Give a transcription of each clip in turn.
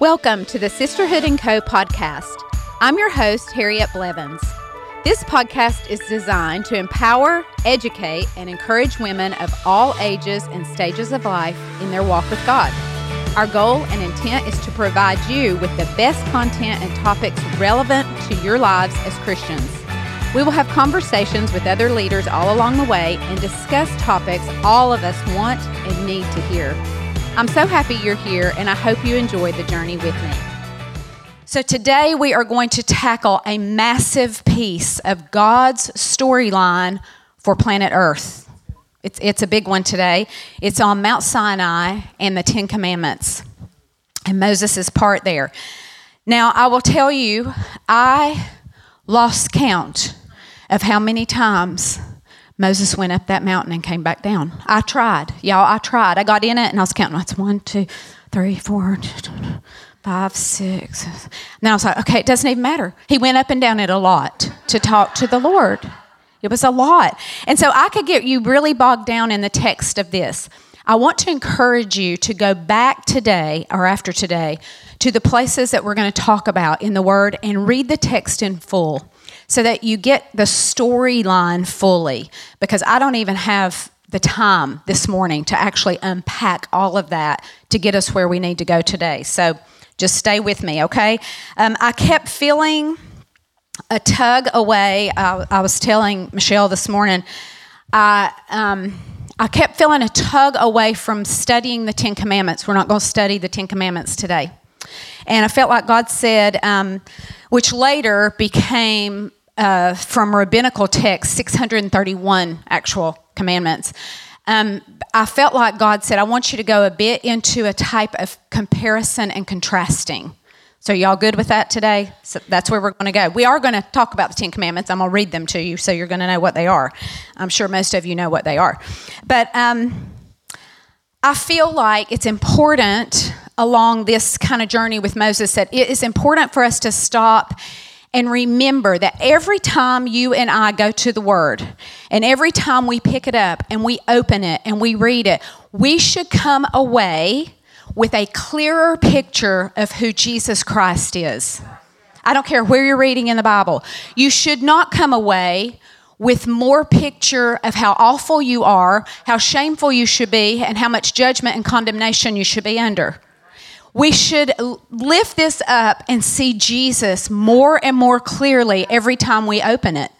Welcome to the Sisterhood and Co podcast. I'm your host, Harriet Blevins. This podcast is designed to empower, educate, and encourage women of all ages and stages of life in their walk with God. Our goal and intent is to provide you with the best content and topics relevant to your lives as Christians. We will have conversations with other leaders all along the way and discuss topics all of us want and need to hear. I'm so happy you're here, and I hope you enjoy the journey with me. So, today we are going to tackle a massive piece of God's storyline for planet Earth. It's, it's a big one today. It's on Mount Sinai and the Ten Commandments, and Moses' part there. Now, I will tell you, I lost count of how many times Moses went up that mountain and came back down. I tried, y'all. I tried. I got in it and I was counting. It's one, two, three, four, five, six. And I was like, okay, it doesn't even matter. He went up and down it a lot to talk to the Lord. It was a lot. And so I could get you really bogged down in the text of this. I want to encourage you to go back today or after today to the places that we're going to talk about in the Word and read the text in full so that you get the storyline fully. Because I don't even have the time this morning to actually unpack all of that to get us where we need to go today. So just stay with me, okay? Um, I kept feeling a tug away. I, I, was telling Michelle this morning, I. Um, I kept feeling a tug away from studying the Ten Commandments. We're not going to study the Ten Commandments today. And I felt like God said, um, which later became uh, from rabbinical text, 631 actual commandments. Um, I felt like God said, I want you to go a bit into a type of comparison and contrasting. So, y'all good with that today? So that's where we're going to go. We are going to talk about the Ten Commandments. I'm going to read them to you so you're going to know what they are. I'm sure most of you know what they are. But um, I feel like it's important along this kind of journey with Moses that it is important for us to stop and remember that every time you and I go to the Word, and every time we pick it up and we open it and we read it, we should come away with a clearer picture of who Jesus Christ is. I don't care where you're reading in the Bible. You should not come away with more picture of how awful you are, how shameful you should be, and how much judgment and condemnation you should be under we should lift this up and see Jesus more and more clearly every time we open it.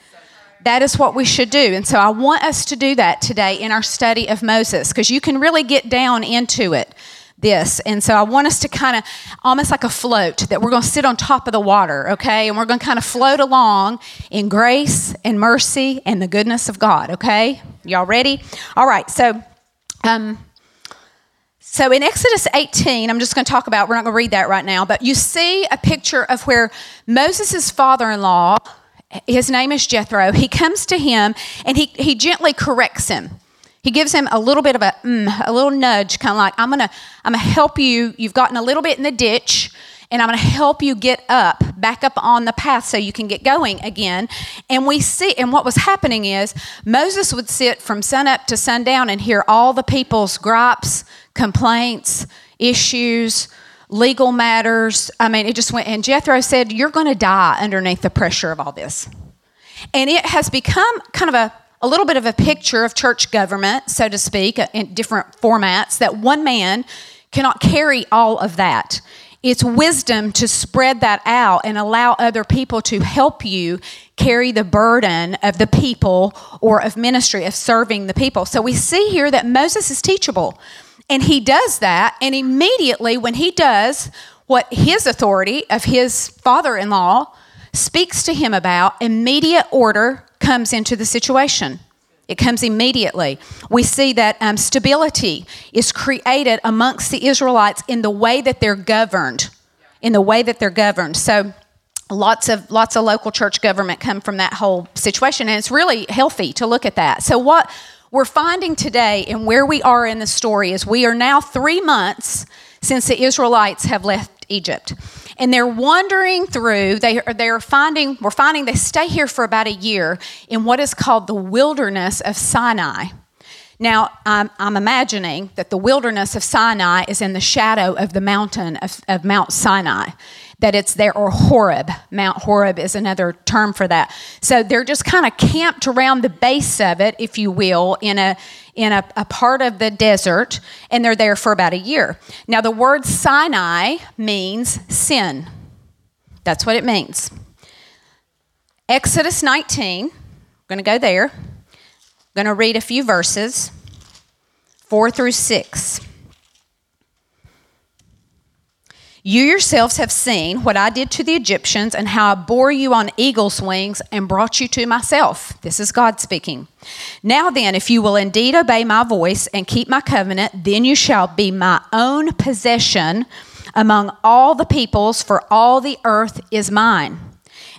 That is what we should do. And so I want us to do that today in our study of Moses because you can really get down into it. This. And so I want us to kind of almost like a float that we're going to sit on top of the water, okay? And we're going to kind of float along in grace and mercy and the goodness of God, okay? Y'all ready? All right. So, um, so in Exodus 18, I'm just going to talk about, we're not going to read that right now, but you see a picture of where Moses' father in law, his name is Jethro, he comes to him and he, he gently corrects him. He gives him a little bit of a, mm, a little nudge, kind of like, I'm going to I'm going to help you. You've gotten a little bit in the ditch and I'm going to help you get up, back up on the path so you can get going again. And we see, and what was happening is Moses would sit from sunup to sundown and hear all the people's gripes, complaints, issues, legal matters. I mean, it just went, and Jethro said, You're going to die underneath the pressure of all this. And it has become kind of a a little bit of a picture of church government, so to speak, in different formats, that one man cannot carry all of that. It's wisdom to spread that out and allow other people to help you carry the burden of the people or of ministry, of serving the people. So we see here that Moses is teachable. And he does that. And immediately, when he does what his authority of his father in law speaks to him about, immediate order comes into the situation. It comes immediately. We see that um, stability is created amongst the Israelites in the way that they're governed. In the way that they're governed. So, lots of lots of local church government come from that whole situation, and it's really healthy to look at that. So, what we're finding today and where we are in the story is we are now three months since the Israelites have left Egypt and they're wandering through they are they're finding we're finding they stay here for about a year in what is called the wilderness of Sinai. Now, I'm, I'm, imagining that the wilderness of Sinai is in the shadow of the mountain of, of Mount Sinai, that it's there, or Horeb. Mount Horeb is another term for that. So they're just kind of camped around the base of it, if you will, in a in a, a part of the desert, and they're there for about a year. Now, the word Sinai means sin. That's what it means. Exodus 19, I'm going to go there. I'm going to read a few verses, 4 through 6. You yourselves have seen what I did to the Egyptians and how I bore you on eagle's wings and brought you to myself. This is God speaking. Now then, if you will indeed obey my voice and keep my covenant, then you shall be my own possession among all the peoples, for all the earth is mine.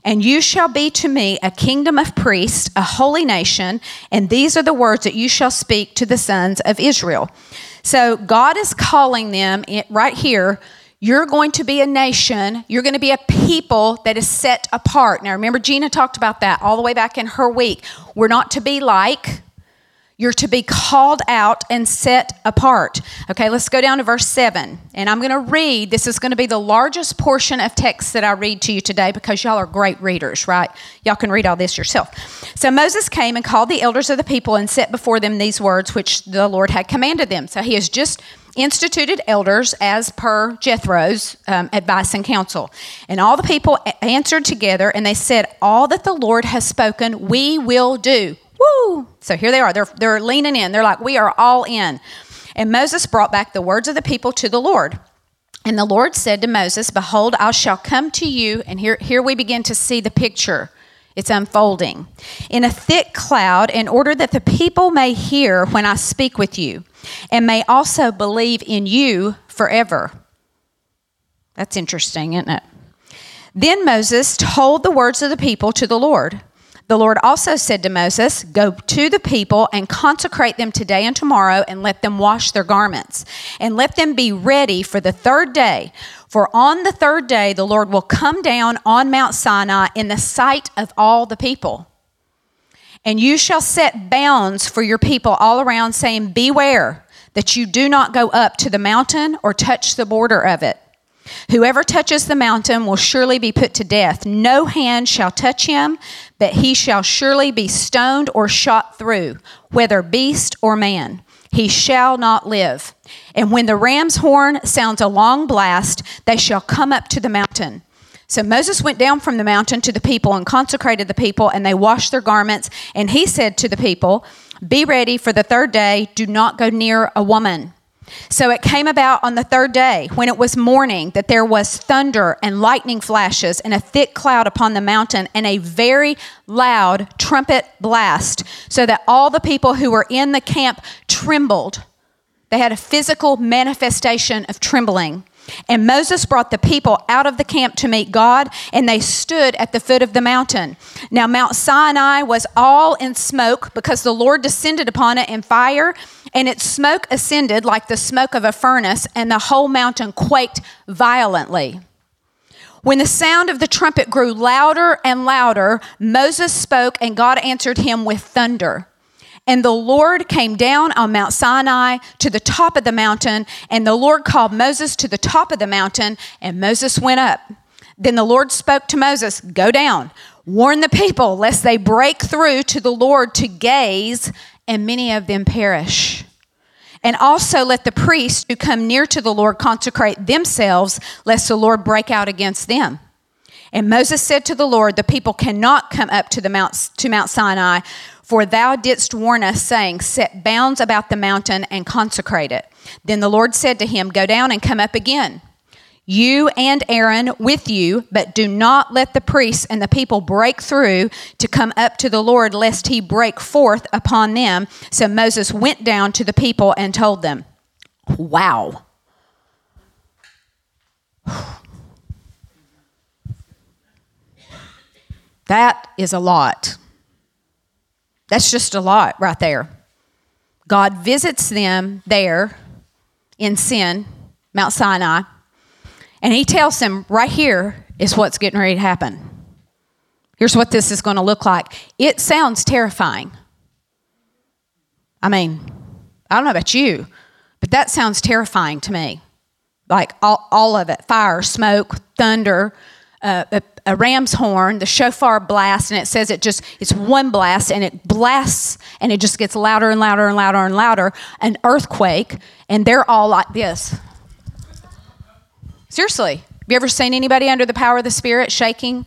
And you shall be to me a kingdom of priests, a holy nation, and these are the words that you shall speak to the sons of Israel. So God is calling them right here you're going to be a nation. You're going to be a people that is set apart. Now, remember, Gina talked about that all the way back in her week. We're not to be like, you're to be called out and set apart. Okay, let's go down to verse 7. And I'm going to read, this is going to be the largest portion of text that I read to you today because y'all are great readers, right? Y'all can read all this yourself. So Moses came and called the elders of the people and set before them these words which the Lord had commanded them. So he has just instituted elders as per Jethro's um, advice and counsel. And all the people answered together and they said, All that the Lord has spoken, we will do. Woo! So here they are. They're, they're leaning in. They're like, We are all in. And Moses brought back the words of the people to the Lord. And the Lord said to Moses, Behold, I shall come to you. And here, here we begin to see the picture. It's unfolding. In a thick cloud, in order that the people may hear when I speak with you and may also believe in you forever. That's interesting, isn't it? Then Moses told the words of the people to the Lord. The Lord also said to Moses, Go to the people and consecrate them today and tomorrow, and let them wash their garments, and let them be ready for the third day. For on the third day, the Lord will come down on Mount Sinai in the sight of all the people. And you shall set bounds for your people all around, saying, Beware that you do not go up to the mountain or touch the border of it. Whoever touches the mountain will surely be put to death. No hand shall touch him, but he shall surely be stoned or shot through, whether beast or man. He shall not live. And when the ram's horn sounds a long blast, they shall come up to the mountain. So Moses went down from the mountain to the people and consecrated the people, and they washed their garments. And he said to the people, Be ready for the third day, do not go near a woman. So it came about on the third day, when it was morning, that there was thunder and lightning flashes and a thick cloud upon the mountain and a very loud trumpet blast, so that all the people who were in the camp trembled. They had a physical manifestation of trembling. And Moses brought the people out of the camp to meet God, and they stood at the foot of the mountain. Now, Mount Sinai was all in smoke because the Lord descended upon it in fire, and its smoke ascended like the smoke of a furnace, and the whole mountain quaked violently. When the sound of the trumpet grew louder and louder, Moses spoke, and God answered him with thunder. And the Lord came down on Mount Sinai to the top of the mountain, and the Lord called Moses to the top of the mountain, and Moses went up. Then the Lord spoke to Moses, Go down, warn the people, lest they break through to the Lord to gaze, and many of them perish. And also let the priests who come near to the Lord consecrate themselves, lest the Lord break out against them. And Moses said to the Lord, The people cannot come up to the Mount to Mount Sinai, for thou didst warn us, saying, Set bounds about the mountain and consecrate it. Then the Lord said to him, Go down and come up again. You and Aaron with you, but do not let the priests and the people break through to come up to the Lord, lest he break forth upon them. So Moses went down to the people and told them, Wow. That is a lot. That's just a lot right there. God visits them there in sin, Mount Sinai, and he tells them right here is what's getting ready to happen. Here's what this is going to look like. It sounds terrifying. I mean, I don't know about you, but that sounds terrifying to me. Like all, all of it fire, smoke, thunder, a, a, ram's horn, the shofar blast, and it says it just, it's one blast and it blasts and it just gets louder and louder and louder and louder. An earthquake, and they're all like this. Seriously, have you ever seen anybody under the power of the Spirit shaking?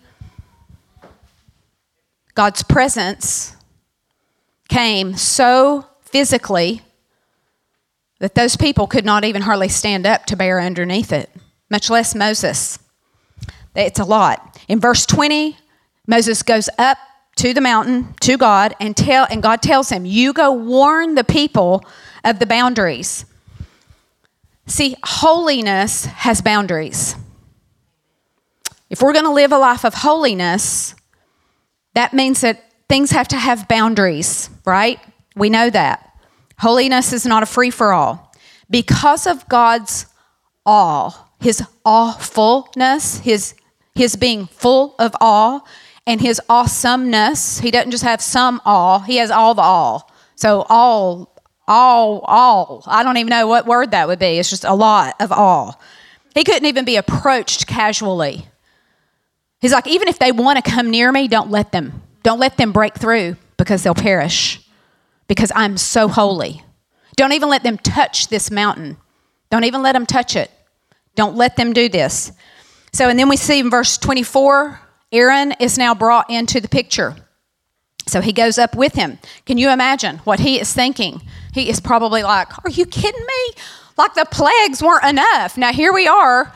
God's presence came so physically that those people could not even hardly stand up to bear underneath it, much less Moses. It's a lot. In verse 20, Moses goes up to the mountain to God and tell and God tells him, "You go warn the people of the boundaries." See, holiness has boundaries. If we're going to live a life of holiness, that means that things have to have boundaries, right? We know that. Holiness is not a free for all. Because of God's awe, his awfulness, his, his being full of awe, and his awesomeness, he doesn't just have some awe, he has all the awe. So, all, all, all. I don't even know what word that would be. It's just a lot of awe. He couldn't even be approached casually. He's like, even if they want to come near me, don't let them. Don't let them break through because they'll perish because I'm so holy. Don't even let them touch this mountain. Don't even let them touch it. Don't let them do this. So, and then we see in verse 24, Aaron is now brought into the picture. So he goes up with him. Can you imagine what he is thinking? He is probably like, Are you kidding me? Like the plagues weren't enough. Now here we are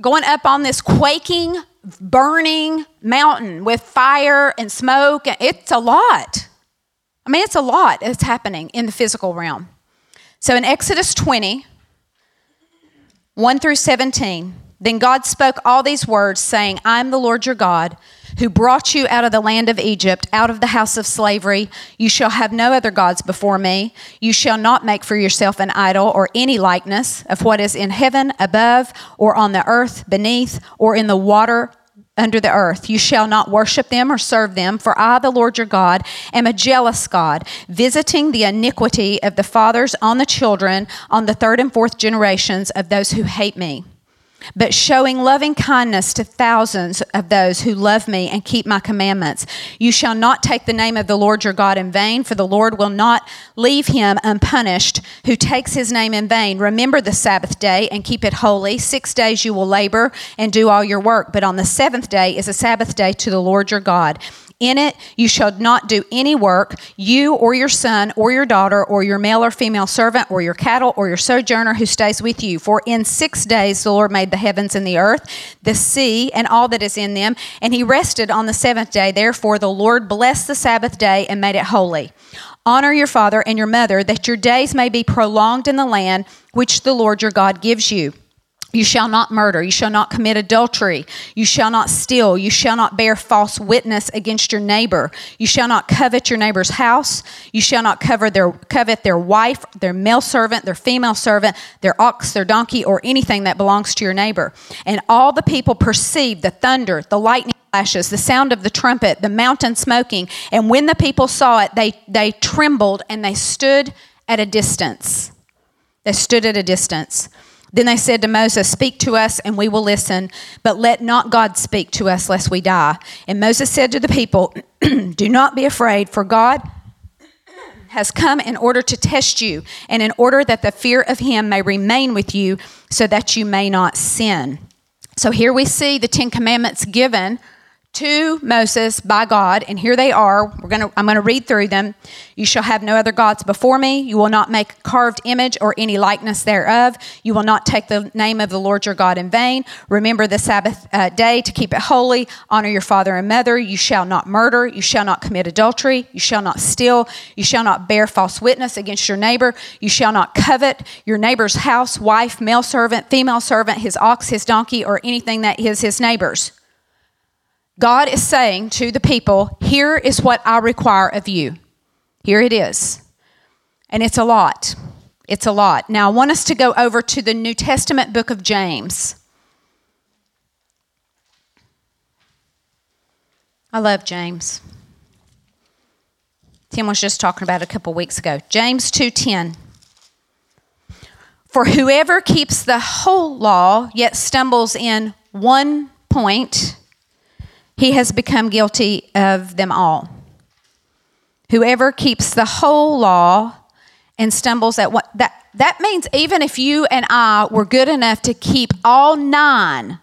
going up on this quaking, burning mountain with fire and smoke. It's a lot. I mean, it's a lot that's happening in the physical realm. So in Exodus 20, 1 through 17, then God spoke all these words, saying, I'm the Lord your God, who brought you out of the land of Egypt, out of the house of slavery. You shall have no other gods before me. You shall not make for yourself an idol or any likeness of what is in heaven above, or on the earth beneath, or in the water under the earth. You shall not worship them or serve them, for I, the Lord your God, am a jealous God, visiting the iniquity of the fathers on the children, on the third and fourth generations of those who hate me but showing loving kindness to thousands of those who love me and keep my commandments. You shall not take the name of the Lord your God in vain, for the Lord will not leave him unpunished who takes his name in vain. Remember the Sabbath day and keep it holy. Six days you will labor and do all your work, but on the seventh day is a Sabbath day to the Lord your God. In it you shall not do any work, you or your son or your daughter or your male or female servant or your cattle or your sojourner who stays with you. For in six days the Lord made the heavens and the earth, the sea, and all that is in them, and he rested on the seventh day. Therefore the Lord blessed the Sabbath day and made it holy. Honor your father and your mother, that your days may be prolonged in the land which the Lord your God gives you. You shall not murder. You shall not commit adultery. You shall not steal. You shall not bear false witness against your neighbor. You shall not covet your neighbor's house. You shall not their, covet their wife, their male servant, their female servant, their ox, their donkey, or anything that belongs to your neighbor. And all the people perceived the thunder, the lightning flashes, the sound of the trumpet, the mountain smoking. And when the people saw it, they, they trembled and they stood at a distance. They stood at a distance. Then they said to Moses, Speak to us, and we will listen, but let not God speak to us, lest we die. And Moses said to the people, Do not be afraid, for God has come in order to test you, and in order that the fear of him may remain with you, so that you may not sin. So here we see the Ten Commandments given to Moses by God, and here they are. We're gonna, I'm going to read through them. You shall have no other gods before me. You will not make carved image or any likeness thereof. You will not take the name of the Lord your God in vain. Remember the Sabbath uh, day to keep it holy. Honor your father and mother. You shall not murder. You shall not commit adultery. You shall not steal. You shall not bear false witness against your neighbor. You shall not covet your neighbor's house, wife, male servant, female servant, his ox, his donkey, or anything that is his neighbor's. God is saying to the people, Here is what I require of you. Here it is. And it's a lot. It's a lot. Now, I want us to go over to the New Testament book of James. I love James. Tim was just talking about a couple weeks ago. James 2:10. For whoever keeps the whole law yet stumbles in one point, he has become guilty of them all. Whoever keeps the whole law and stumbles at what that that means even if you and I were good enough to keep all nine,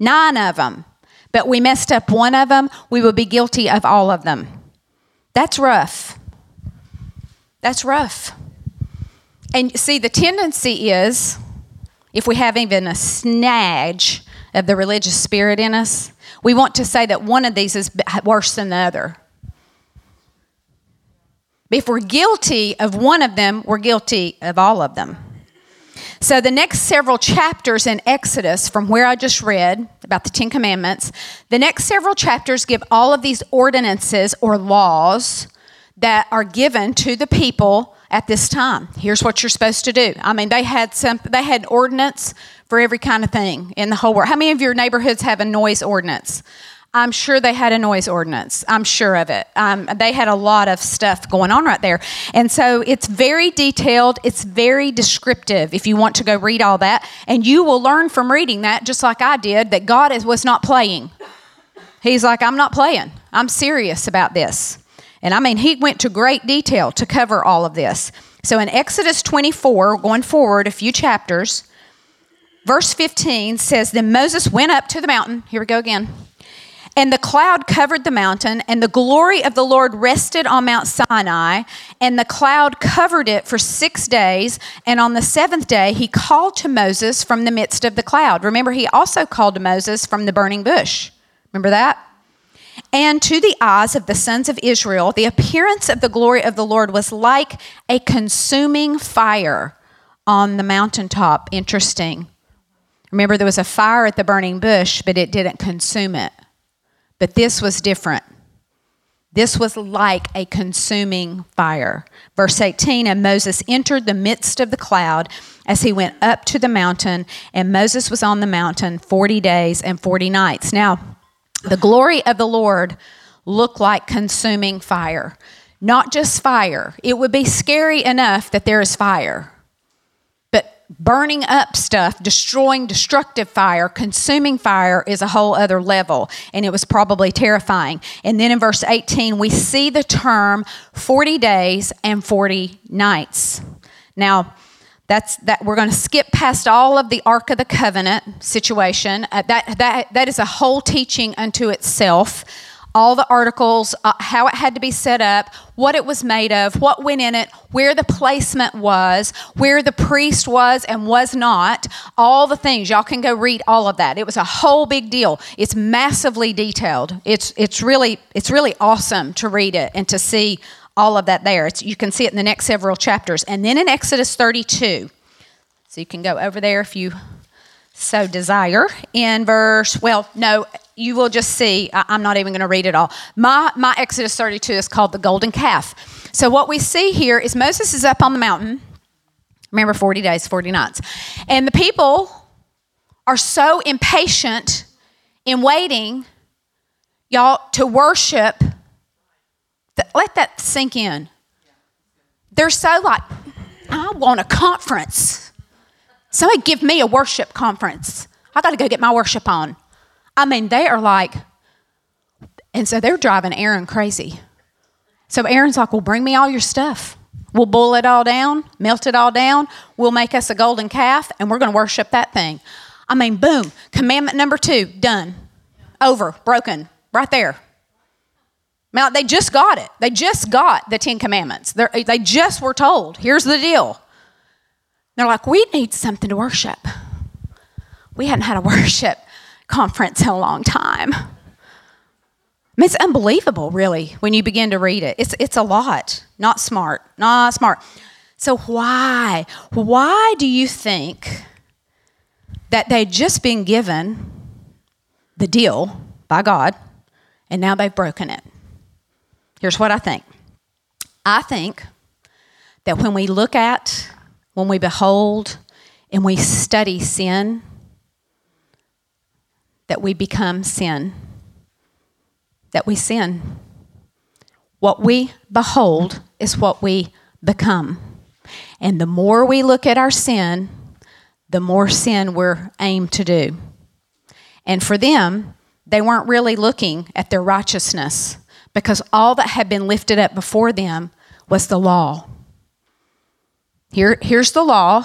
nine of them, but we messed up one of them, we would be guilty of all of them. That's rough. That's rough. And see, the tendency is if we have even a snag of the religious spirit in us, we want to say that one of these is worse than the other. If we're guilty of one of them, we're guilty of all of them. So, the next several chapters in Exodus, from where I just read about the Ten Commandments, the next several chapters give all of these ordinances or laws that are given to the people at this time. Here's what you're supposed to do. I mean, they had some, they had ordinance for every kind of thing in the whole world. How many of your neighborhoods have a noise ordinance? I'm sure they had a noise ordinance. I'm sure of it. Um, they had a lot of stuff going on right there. And so it's very detailed, it's very descriptive if you want to go read all that. And you will learn from reading that, just like I did, that God is, was not playing. He's like, I'm not playing, I'm serious about this. And I mean, he went to great detail to cover all of this. So in Exodus 24, going forward a few chapters, verse 15 says, Then Moses went up to the mountain. Here we go again and the cloud covered the mountain, and the glory of the Lord rested on Mount Sinai, and the cloud covered it for six days. And on the seventh day, he called to Moses from the midst of the cloud. Remember, he also called to Moses from the burning bush. Remember that? And to the eyes of the sons of Israel, the appearance of the glory of the Lord was like a consuming fire on the mountaintop. Interesting. Remember, there was a fire at the burning bush, but it didn't consume it. But this was different. This was like a consuming fire. Verse 18 And Moses entered the midst of the cloud as he went up to the mountain, and Moses was on the mountain 40 days and 40 nights. Now, the glory of the Lord looked like consuming fire. Not just fire, it would be scary enough that there is fire but burning up stuff, destroying destructive fire, consuming fire is a whole other level. And it was probably terrifying. And then in verse 18, we see the term 40 days and 40 nights. Now, that's that we're going to skip past all of the ark of the covenant situation uh, that that that is a whole teaching unto itself all the articles, uh, how it had to be set up, what it was made of, what went in it, where the placement was, where the priest was and was not, all the things. Y'all can go read all of that. It was a whole big deal. It's massively detailed. It's it's really it's really awesome to read it and to see all of that there. It's, you can see it in the next several chapters. And then in Exodus 32, so you can go over there if you so desire in verse well no you will just see i'm not even going to read it all my, my exodus 32 is called the golden calf so what we see here is moses is up on the mountain remember 40 days 40 nights and the people are so impatient in waiting y'all to worship let that sink in they're so like i want a conference Somebody give me a worship conference. I got to go get my worship on. I mean, they are like, and so they're driving Aaron crazy. So Aaron's like, well, bring me all your stuff. We'll boil it all down, melt it all down. We'll make us a golden calf, and we're going to worship that thing. I mean, boom. Commandment number two, done. Over, broken, right there. Now, they just got it. They just got the Ten Commandments. They're, they just were told, here's the deal. They're like, we need something to worship. We hadn't had a worship conference in a long time. I mean, it's unbelievable, really, when you begin to read it. It's, it's a lot. Not smart. Not smart. So, why? Why do you think that they'd just been given the deal by God and now they've broken it? Here's what I think I think that when we look at when we behold and we study sin, that we become sin, that we sin. What we behold is what we become. And the more we look at our sin, the more sin we're aimed to do. And for them, they weren't really looking at their righteousness because all that had been lifted up before them was the law. Here, here's the law,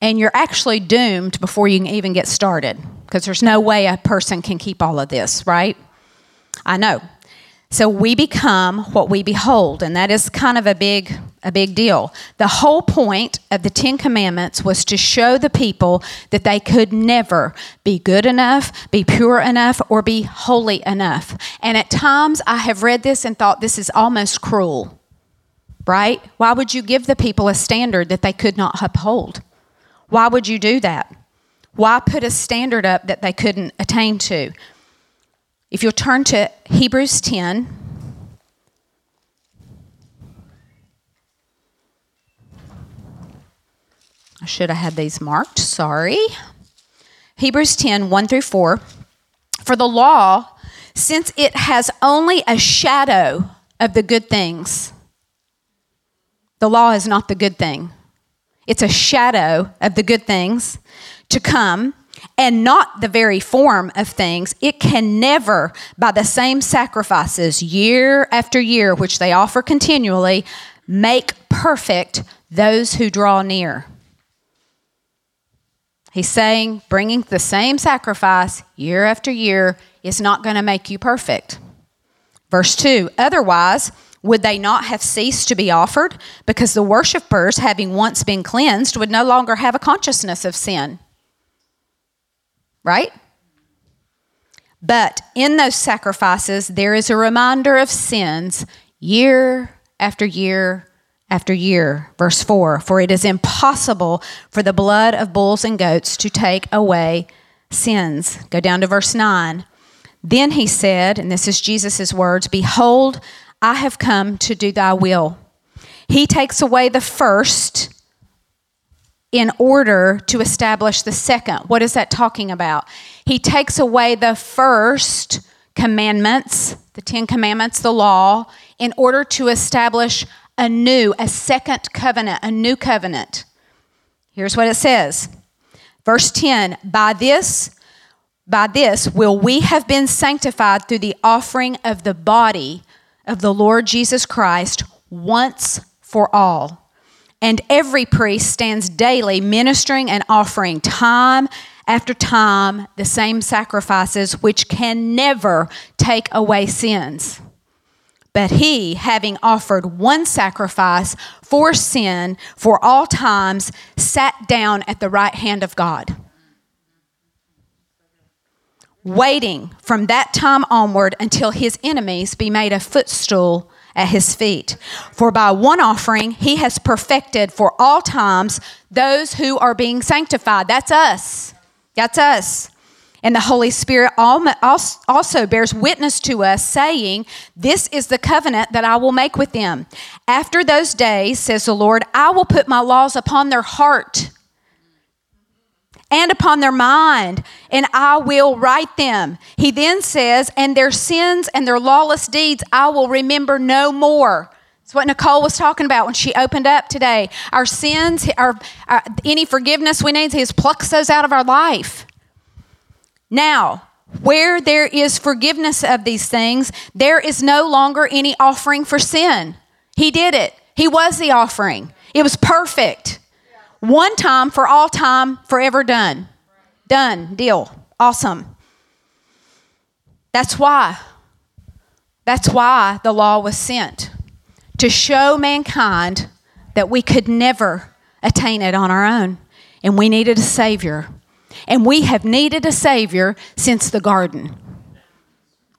and you're actually doomed before you can even get started because there's no way a person can keep all of this, right? I know. So we become what we behold, and that is kind of a big a big deal. The whole point of the 10 commandments was to show the people that they could never be good enough, be pure enough, or be holy enough. And at times I have read this and thought this is almost cruel. Right? Why would you give the people a standard that they could not uphold? Why would you do that? Why put a standard up that they couldn't attain to? If you'll turn to Hebrews 10, I should have had these marked, sorry. Hebrews 10, 1 through 4. For the law, since it has only a shadow of the good things, the law is not the good thing. It's a shadow of the good things to come and not the very form of things, it can never, by the same sacrifices year after year, which they offer continually, make perfect those who draw near. He's saying bringing the same sacrifice year after year is not going to make you perfect. Verse 2 Otherwise, would they not have ceased to be offered? Because the worshippers, having once been cleansed, would no longer have a consciousness of sin right? But in those sacrifices, there is a reminder of sins year after year after year. Verse 4 For it is impossible for the blood of bulls and goats to take away sins. Go down to verse 9. Then he said, and this is Jesus' words Behold, I have come to do thy will. He takes away the first in order to establish the second. What is that talking about? He takes away the first commandments, the Ten Commandments, the law, in order to establish a new, a second covenant, a new covenant. Here's what it says. Verse 10 By this, by this will we have been sanctified through the offering of the body of the Lord Jesus Christ once for all. And every priest stands daily ministering and offering time after time the same sacrifices which can never take away sins. But he, having offered one sacrifice for sin for all times, sat down at the right hand of God. Waiting from that time onward until his enemies be made a footstool at his feet. For by one offering he has perfected for all times those who are being sanctified. That's us. That's us. And the Holy Spirit also bears witness to us, saying, This is the covenant that I will make with them. After those days, says the Lord, I will put my laws upon their heart and upon their mind, and I will write them. He then says, And their sins and their lawless deeds I will remember no more. It's what Nicole was talking about when she opened up today. Our sins, our, our any forgiveness we need, He plucks those out of our life. Now, where there is forgiveness of these things, there is no longer any offering for sin. He did it. He was the offering. It was perfect. One time for all time, forever done. Done. Deal. Awesome. That's why. That's why the law was sent to show mankind that we could never attain it on our own and we needed a Savior. And we have needed a Savior since the garden,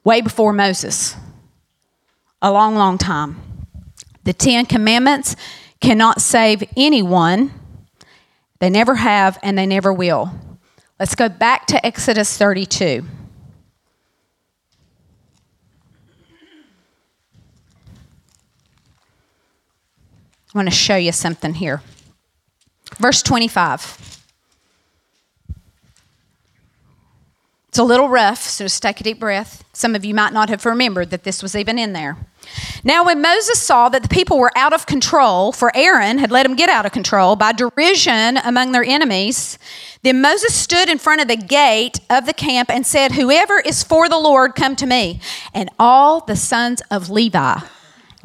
way before Moses. A long, long time. The Ten Commandments cannot save anyone they never have, and they never will. Let's go back to Exodus 32. I want to show you something here. Verse 25. It's a little rough, so just take a deep breath. Some of you might not have remembered that this was even in there. Now, when Moses saw that the people were out of control, for Aaron had let them get out of control by derision among their enemies, then Moses stood in front of the gate of the camp and said, Whoever is for the Lord, come to me. And all the sons of Levi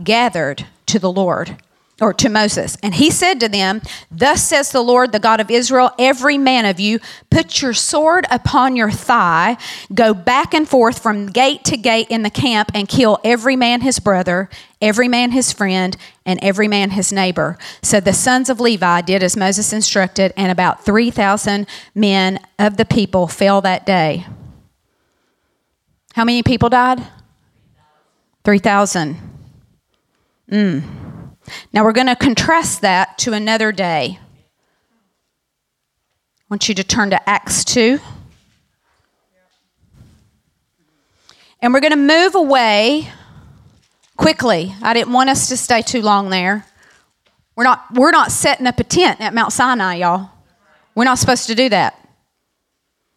gathered to the Lord or to Moses. And he said to them, Thus says the Lord, the God of Israel, every man of you, put your sword upon your thigh, go back and forth from gate to gate in the camp, and kill every man his brother, every man his friend, and every man his neighbor. So the sons of Levi did as Moses instructed, and about 3,000 men of the people fell that day. How many people died? 3,000. Mm. Now we're going to contrast that to another day. I want you to turn to Acts 2. And we're going to move away quickly. I didn't want us to stay too long there. We're not, we're not setting up a tent at Mount Sinai, y'all. We're not supposed to do that.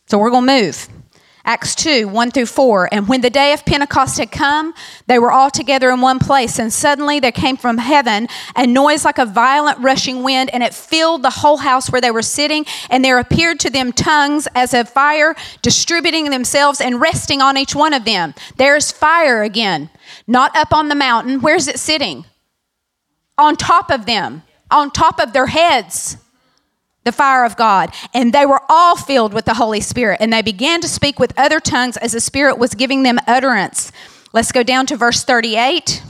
So we're going to move. Acts 2 1 through 4. And when the day of Pentecost had come, they were all together in one place. And suddenly there came from heaven a noise like a violent rushing wind, and it filled the whole house where they were sitting. And there appeared to them tongues as of fire, distributing themselves and resting on each one of them. There's fire again, not up on the mountain. Where's it sitting? On top of them, on top of their heads the fire of God. And they were all filled with the Holy Spirit. And they began to speak with other tongues as the Spirit was giving them utterance. Let's go down to verse 38.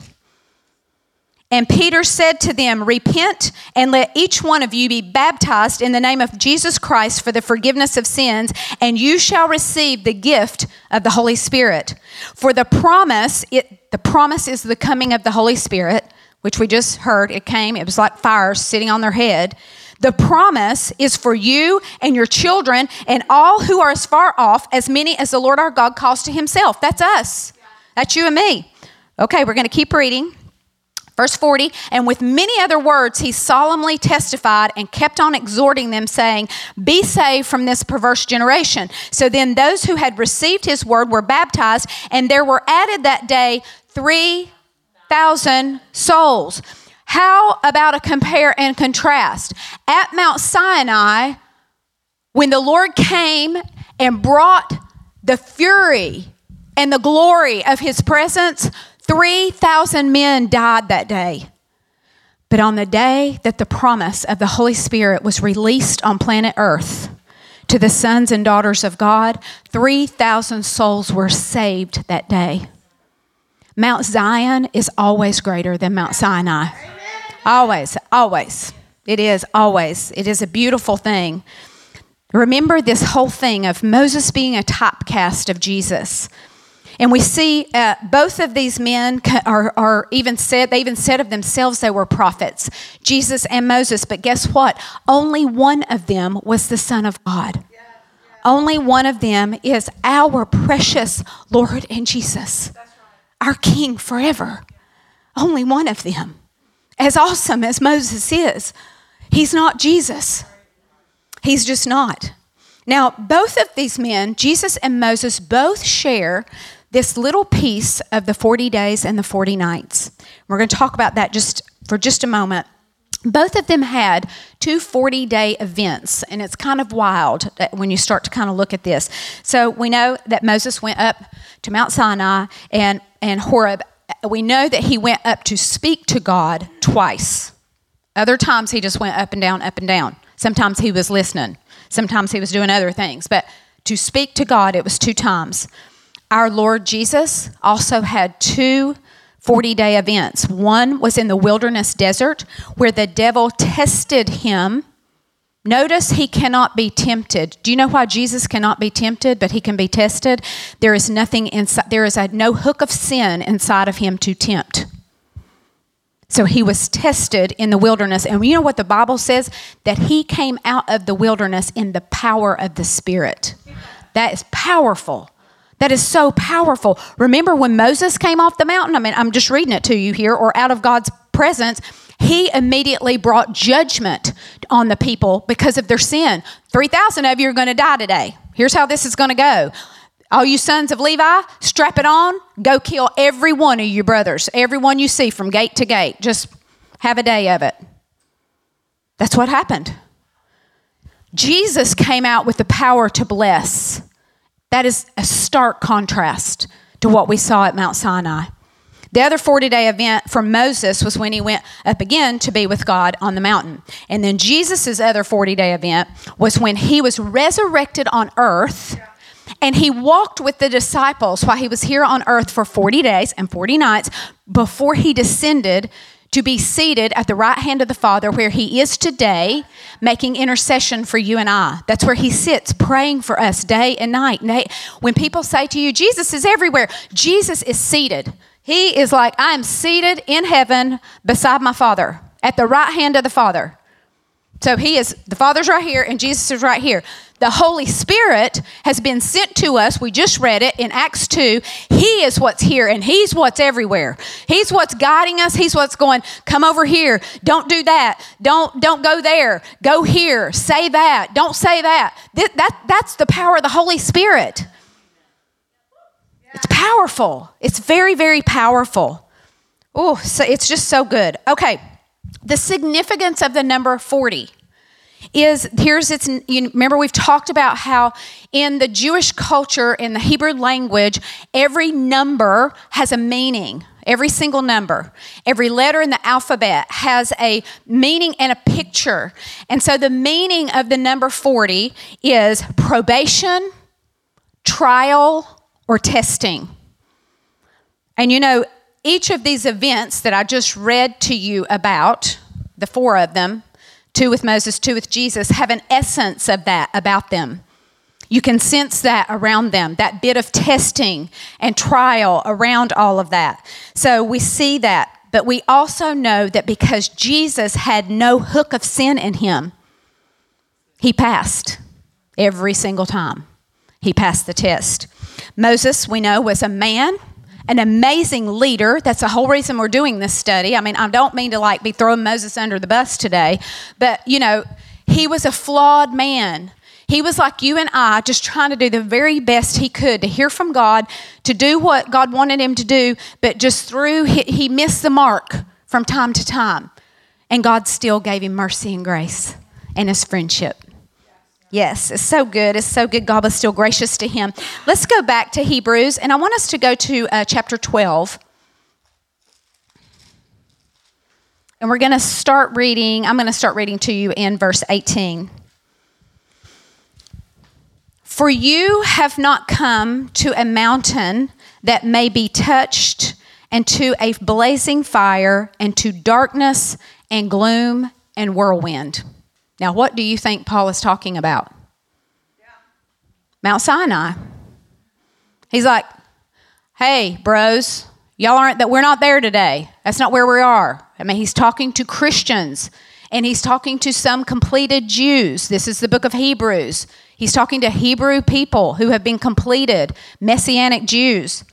And Peter said to them, Repent and let each one of you be baptized in the name of Jesus Christ for the forgiveness of sins, and you shall receive the gift of the Holy Spirit. For the promise, it, the promise is the coming of the Holy Spirit, which we just heard. It came, it was like fire sitting on their head. The promise is for you and your children and all who are as far off, as many as the Lord our God calls to himself. That's us. That's you and me. Okay, we're going to keep reading. Verse 40, and with many other words, he solemnly testified and kept on exhorting them, saying, Be saved from this perverse generation. So then those who had received his word were baptized, and there were added that day 3,000 souls. How about a compare and contrast? At Mount Sinai, when the Lord came and brought the fury and the glory of his presence, 3,000 men died that day. But on the day that the promise of the Holy Spirit was released on planet Earth to the sons and daughters of God, 3,000 souls were saved that day. Mount Zion is always greater than Mount Sinai. Always, always. It is always. It is a beautiful thing. Remember this whole thing of Moses being a typecast of Jesus. And we see uh, both of these men are, are, even said, they even said of themselves they were prophets, Jesus and Moses. But guess what? Only one of them was the Son of God. Only one of them is our precious Lord and Jesus, right. our King forever. Only one of them as awesome as Moses is, he's not Jesus. He's just not. Now, both of these men, Jesus and Moses, both share this little piece of the 40 days and the 40 nights. We're going to talk about that just for just a moment. Both of them had two 40 day events, and it's kind of wild when you start to kind of look at this. So, we know that Moses went up to Mount Sinai and, and Horeb we know that he went up to speak to God twice. Other times he just went up and down, up and down. Sometimes he was listening, sometimes he was doing other things. But to speak to God, it was two times. Our Lord Jesus also had two 40 day events. One was in the wilderness desert where the devil tested him Notice he cannot be tempted. Do you know why Jesus cannot be tempted, but he can be tested? There is nothing inside, there is a, no hook of sin inside of him to tempt. So he was tested in the wilderness. And you know what the Bible says? That he came out of the wilderness in the power of the Spirit. That is powerful. That is so powerful. Remember when Moses came off the mountain? I mean, I'm just reading it to you here, or out of God's presence he immediately brought judgment on the people because of their sin. 3,000 of you are going to die today. Here's how this is going to go. All you sons of Levi, strap it on, go kill every one of your brothers, every one you see from gate to gate. Just have a day of it. That's what happened. Jesus came out with the power to bless. That is a stark contrast to what we saw at Mount Sinai. The other 40 day event for Moses was when he went up again to be with God on the mountain. And then Jesus' other 40 day event was when he was resurrected on earth and he walked with the disciples while he was here on earth for 40 days and 40 nights before he descended to be seated at the right hand of the Father where he is today, making intercession for you and I. That's where he sits praying for us day and night. When people say to you, Jesus is everywhere, Jesus is seated. He is like, I am seated in heaven beside my Father, at the right hand of the Father. So he is, the Father's right here and Jesus is right here. The Holy Spirit has been sent to us. We just read it in Acts 2. He is what's here and He's what's everywhere. He's what's guiding us. He's what's going, come over here. Don't do that. Don't, don't go there. Go here. Say that. Don't say that. that, that that's the power of the Holy Spirit. It's powerful. It's very, very powerful. Oh, so it's just so good. Okay. The significance of the number 40 is here's its you remember we've talked about how in the Jewish culture in the Hebrew language every number has a meaning every single number every letter in the alphabet has a meaning and a picture and so the meaning of the number 40 is probation trial or testing and you know each of these events that I just read to you about, the four of them, two with Moses, two with Jesus, have an essence of that about them. You can sense that around them, that bit of testing and trial around all of that. So we see that. But we also know that because Jesus had no hook of sin in him, he passed every single time. He passed the test. Moses, we know, was a man an amazing leader. That's the whole reason we're doing this study. I mean, I don't mean to like be throwing Moses under the bus today, but you know, he was a flawed man. He was like you and I, just trying to do the very best he could to hear from God, to do what God wanted him to do, but just through, he, he missed the mark from time to time. And God still gave him mercy and grace and his friendship. Yes, it's so good. It's so good. God was still gracious to him. Let's go back to Hebrews, and I want us to go to uh, chapter 12. And we're going to start reading, I'm going to start reading to you in verse 18. For you have not come to a mountain that may be touched, and to a blazing fire, and to darkness and gloom and whirlwind now, what do you think Paul is talking about? Yeah. Mount Sinai. He's like, hey, bros, y'all aren't that we're not there today. That's not where we are. I mean, he's talking to Christians and he's talking to some completed Jews. This is the book of Hebrews. He's talking to Hebrew people who have been completed, messianic Jews.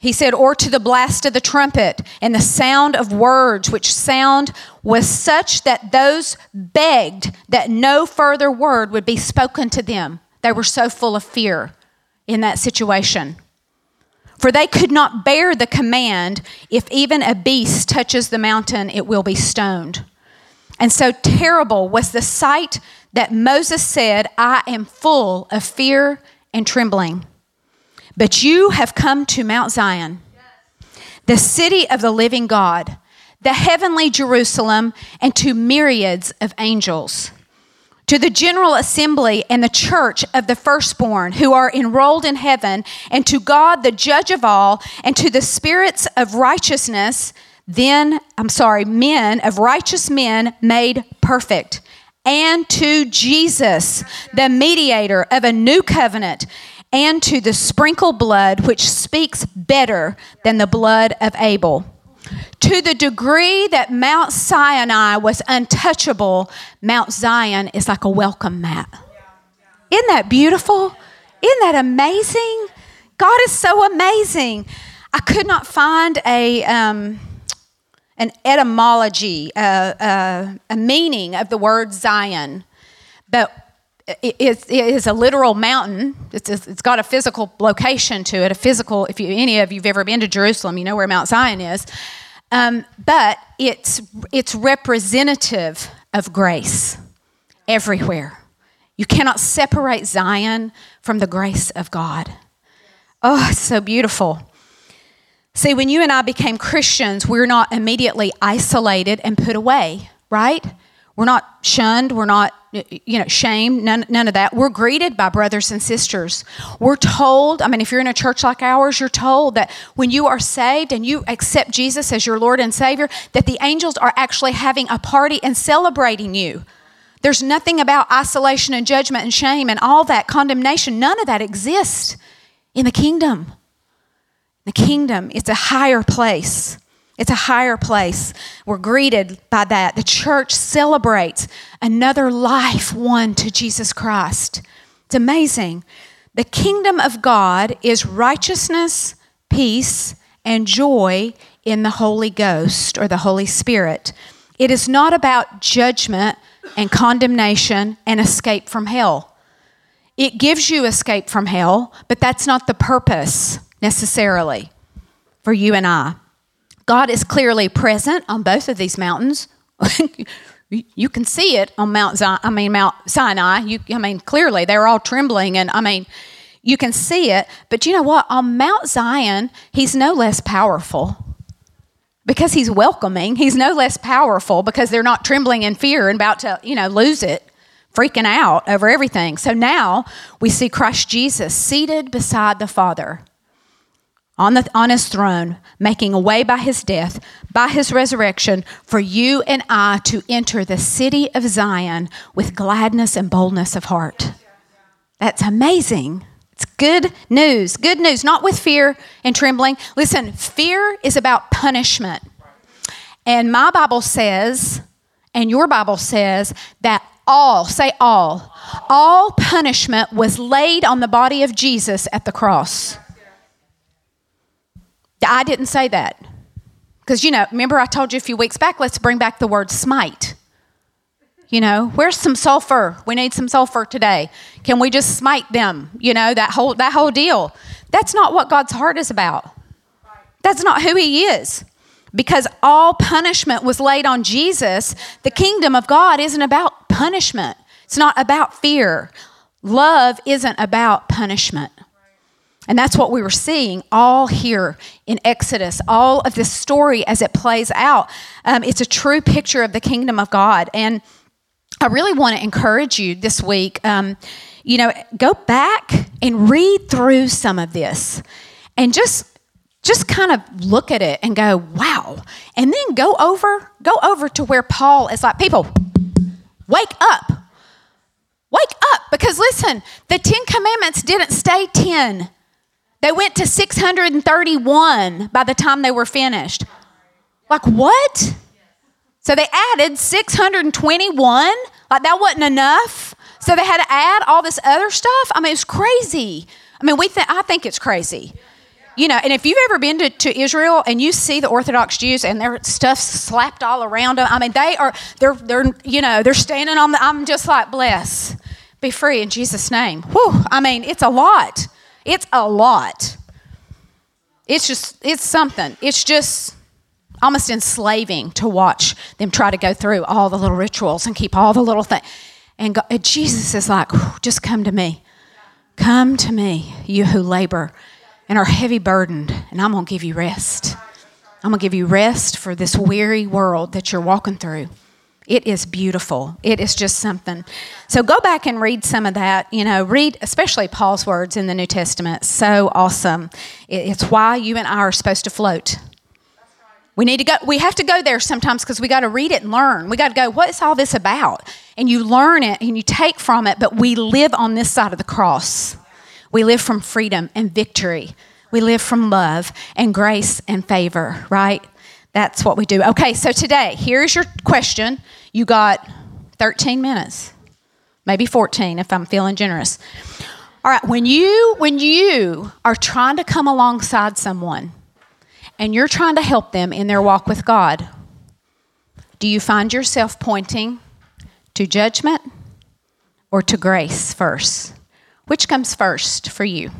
He said, or to the blast of the trumpet and the sound of words, which sound was such that those begged that no further word would be spoken to them. They were so full of fear in that situation. For they could not bear the command if even a beast touches the mountain, it will be stoned. And so terrible was the sight that Moses said, I am full of fear and trembling. But you have come to Mount Zion, the city of the living God, the heavenly Jerusalem, and to myriads of angels. To the general assembly and the church of the firstborn who are enrolled in heaven, and to God, the judge of all, and to the spirits of righteousness, then, I'm sorry, men of righteous men made perfect, and to Jesus, the mediator of a new covenant and to the sprinkled blood which speaks better than the blood of Abel. To the degree that Mount Sinai was untouchable, Mount Zion is like a welcome mat. Isn't that beautiful? Isn't that amazing? God is so amazing. I could not find a um, an etymology, uh, uh, a meaning of the word Zion, but it is a literal mountain. It's, it's got a physical location to it, a physical, if you, any of you have ever been to Jerusalem, you know where Mount Zion is. Um, but it's, it's representative of grace everywhere. You cannot separate Zion from the grace of God. Oh, it's so beautiful. See, when you and I became Christians, we're not immediately isolated and put away, right? We're not shunned. We're not, you know, shamed. None, none of that. We're greeted by brothers and sisters. We're told, I mean, if you're in a church like ours, you're told that when you are saved and you accept Jesus as your Lord and Savior, that the angels are actually having a party and celebrating you. There's nothing about isolation and judgment and shame and all that condemnation. None of that exists in the kingdom. The kingdom, it's a higher place. It's a higher place. We're greeted by that. The church celebrates another life won to Jesus Christ. It's amazing. The kingdom of God is righteousness, peace, and joy in the Holy Ghost or the Holy Spirit. It is not about judgment and condemnation and escape from hell. It gives you escape from hell, but that's not the purpose necessarily for you and I. God is clearly present on both of these mountains. you can see it on Mount Zion, I mean Mount Sinai. You, I mean clearly they're all trembling, and I mean you can see it. But you know what? On Mount Zion, he's no less powerful because he's welcoming. He's no less powerful because they're not trembling in fear and about to you know lose it, freaking out over everything. So now we see Christ Jesus seated beside the Father on, the, on his throne, making a way by his death, by his resurrection, for you and I to enter the city of Zion with gladness and boldness of heart. That's amazing. It's good news. Good news, not with fear and trembling. Listen, fear is about punishment. And my Bible says, and your Bible says, that all, say all, all punishment was laid on the body of Jesus at the cross. I didn't say that. Because, you know, remember I told you a few weeks back, let's bring back the word smite. You know, where's some sulfur? We need some sulfur today. Can we just smite them? You know, that whole that whole deal. That's not what God's heart is about. That's not who he is. Because all punishment was laid on Jesus, the kingdom of God isn't about punishment. It's not about fear. Love isn't about punishment. And that's what we were seeing all here in Exodus, all of this story as it plays out. Um, it's a true picture of the kingdom of God. And I really want to encourage you this week, um, you know, go back and read through some of this and just just kind of look at it and go, wow. And then go over, go over to where Paul is like, people, wake up. Wake up. Because listen, the Ten Commandments didn't stay 10. They went to 631 by the time they were finished. Like, what? So they added 621? Like, that wasn't enough? So they had to add all this other stuff? I mean, it's crazy. I mean, we th- I think it's crazy. You know, and if you've ever been to, to Israel and you see the Orthodox Jews and their stuff slapped all around them, I mean, they are, they're, they're, you know, they're standing on the, I'm just like, bless, be free in Jesus' name. Whew, I mean, it's a lot. It's a lot. It's just, it's something. It's just almost enslaving to watch them try to go through all the little rituals and keep all the little things. And, and Jesus is like, just come to me. Come to me, you who labor and are heavy burdened, and I'm going to give you rest. I'm going to give you rest for this weary world that you're walking through. It is beautiful. It is just something. So go back and read some of that. You know, read especially Paul's words in the New Testament. So awesome. It's why you and I are supposed to float. We need to go, we have to go there sometimes because we got to read it and learn. We got to go, what is all this about? And you learn it and you take from it, but we live on this side of the cross. We live from freedom and victory. We live from love and grace and favor, right? That's what we do. Okay, so today, here's your question. You got 13 minutes, maybe 14 if I'm feeling generous. All right, when you when you are trying to come alongside someone and you're trying to help them in their walk with God, do you find yourself pointing to judgment or to grace first? Which comes first for you?